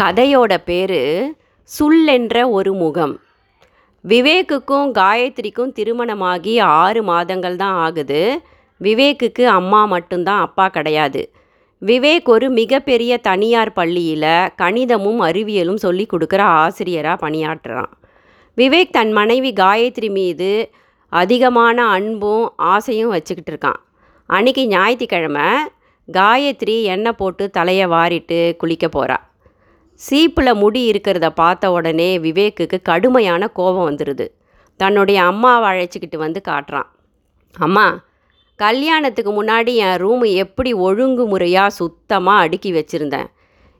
கதையோட பேர் சுல்லென்ற ஒரு முகம். விவேக்குக்கும் காயத்ரிக்கும் திருமணமாகி ஆறு மாதங்கள் தான் ஆகுது. விவேக்குக்கு அம்மா மட்டும்தான் அப்பா கிடையாது. விவேக் ஒரு மிகப்பெரிய தனியார் பள்ளியில் கணிதமும் அறிவியலும் சொல்லி கொடுக்குற ஆசிரியராக பணியாற்றுறான். விவேக் தன் மனைவி காயத்ரி மீது அதிகமான அன்பும் ஆசையும் வச்சுக்கிட்டு இருக்கான். அன்றைக்கி ஞாயிற்றுக்கிழமை காயத்ரி எண்ணெய் போட்டு தலையை வாரிட்டு குளிக்க போகிறா சீப்பில் முடி இருக்கிறத பார்த்த உடனே விவேக்குக்கு கடுமையான கோபம் வந்துடுது தன்னுடைய அம்மாவை அழைச்சிக்கிட்டு வந்து காட்டுறான். அம்மா கல்யாணத்துக்கு முன்னாடி என் ரூமு எப்படி ஒழுங்குமுறையாக சுத்தமாக அடுக்கி வச்சுருந்தேன்.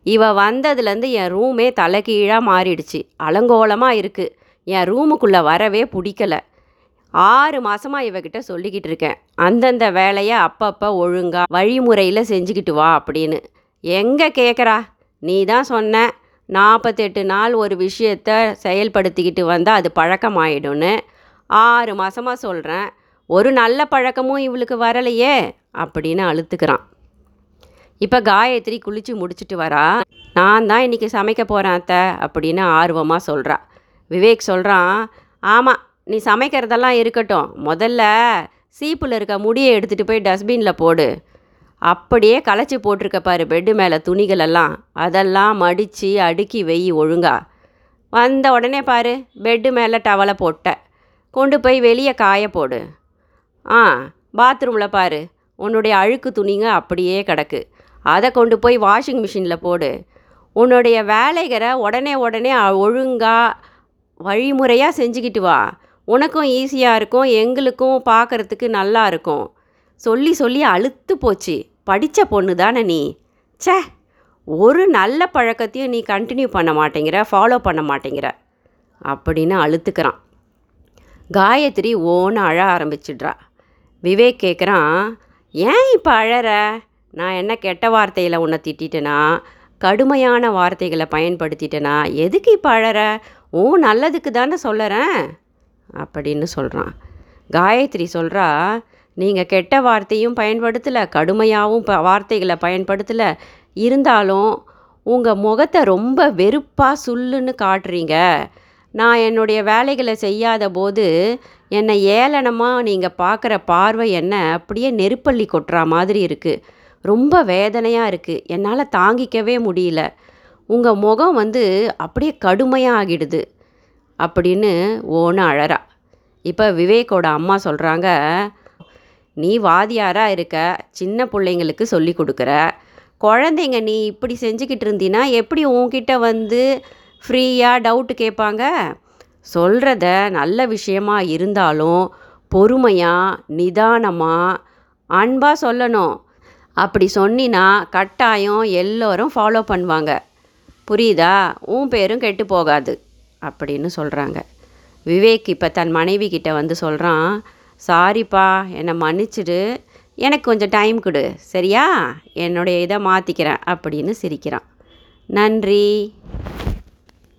இவ வந்ததுலேருந்து என் ரூமே தலைகீழாக மாறிடுச்சு. அலங்கோலமாக இருக்குது என் ரூமுக்குள்ளே வரவே பிடிக்கல. ஆறு மாதமாக இவகிட்ட சொல்லிக்கிட்டு இருக்கேன். அந்தந்த வேலையை அப்பப்போ ஒழுங்காக வழிமுறையில் செஞ்சுக்கிட்டு வா அப்படின்னு. எங்கே கேட்குறா நீ தான் சொன்ன நாற்பத்தெட்டு நாள் ஒரு விஷயத்த செயல்படுத்திக்கிட்டு வந்தால் அது பழக்கமாயிடும்னு. ஆறு மாதமாக சொல்கிறேன் ஒரு நல்ல பழக்கமும் இவளுக்கு வரலையே அப்படின்னு அழுத்துக்கிறான். இப்போ காயத்ரி குளித்து முடிச்சிட்டு வரா நான் தான் இன்றைக்கி சமைக்க போகிறேன் அத்தை அப்படின்னு ஆர்வமாக சொல்கிறா விவேக் சொல்கிறான் ஆமாம் நீ சமைக்கிறதெல்லாம் இருக்கட்டும். முதல்ல சீப்பில் இருக்க முடியை எடுத்துகிட்டு போய் டஸ்ட்பினில் போடு. அப்படியே களைச்சி போட்டிருக்க பாரு பெட்டு மேலே துணிகளெல்லாம். அதெல்லாம் மடித்து அடுக்கி வெய் ஒழுங்கா. வந்த உடனே பாரு பெட்டு மேலே டவலை போட்ட. கொண்டு போய் வெளியே காய போடு. ஆ பாத்ரூமில் பாரு உன்னுடைய அழுக்கு துணிங்க அப்படியே கிடக்கு. அதை கொண்டு போய் வாஷிங் மிஷினில் போடு. உன்னுடைய வேலைகளை உடனே உடனே ஒழுங்காக வழிமுறையாக செஞ்சுக்கிட்டு வா. உனக்கும் ஈஸியாக இருக்கும் எங்களுக்கும் பார்க்குறதுக்கு நல்லா இருக்கும். சொல்லி சொல்லி அழுத்து போச்சு. படித்த பொண்ணு தானே நீ? சே ஒரு நல்ல பழக்கத்தையும் நீ கண்டினியூ பண்ண மாட்டேங்கிற ஃபாலோ பண்ண மாட்டேங்கிற அப்படின்னு அழுத்துக்கிறான். காயத்ரி ஓன்னு அழ ஆரம்பிச்சிடுறா. விவேக் கேட்குறான் ஏன் இப்போ அழற? நான் என்ன கெட்ட வார்த்தையில் உன்னை திட்டிட்டேனா? கடுமையான வார்த்தைகளை பயன்படுத்திட்டேனா? எதுக்கு இப்போ அழற? ஓ நல்லதுக்கு தானே சொல்லறேன். அப்படின்னு சொல்கிறான் காயத்ரி சொல்கிறா நீங்கள் கெட்ட வார்த்தையும் பயன்படுத்தலை கடுமையாகவும் ப வார்த்தைகளை பயன்படுத்தலை. இருந்தாலும் உங்கள் முகத்தை ரொம்ப வெறுப்பாக சுல்லுன்னு காட்டுறீங்க. நான் என்னுடைய வேலைகளை செய்யாத போது என்னை ஏளனமாக நீங்கள் பார்க்குற பார்வை என்ன? அப்படியே நெருப்பள்ளி கொட்டுற மாதிரி இருக்குது ரொம்ப வேதனையாக இருக்குது என்னால் தாங்கிக்கவே முடியல. உங்கள் முகம் வந்து அப்படியே கடுமையாக ஆகிடுது. அப்படின்னு ஓன அழறா. இப்போ விவேக்கோட அம்மா சொல்கிறாங்க நீ வாதியாராக இருக்க சின்ன பிள்ளைங்களுக்கு சொல்லி கொடுக்குற. குழந்தைங்க நீ இப்படி செஞ்சுக்கிட்டு இருந்தீன்னா எப்படி உன்கிட்ட வந்து ஃப்ரீயாக டவுட்டு கேட்பாங்க? சொல்கிறத நல்ல விஷயமா இருந்தாலும் பொறுமையாக நிதானமாக அன்பாக சொல்லணும். அப்படி சொன்னினா கட்டாயம் எல்லோரும் ஃபாலோ பண்ணுவாங்க. புரியுதா? உன் பேரும் கெட்டு போகாது. அப்படின்னு சொல்கிறாங்க விவேக் இப்போ தன் மனைவி கிட்ட வந்து சொல்கிறான் சாரிப்பா என்னை மன்னிச்சிடு. எனக்கு கொஞ்சம் டைம் கொடு. சரியா? என்னுடைய இதை மாற்றிக்கிறேன் அப்படின்னு சிரிக்கிறான். நன்றி.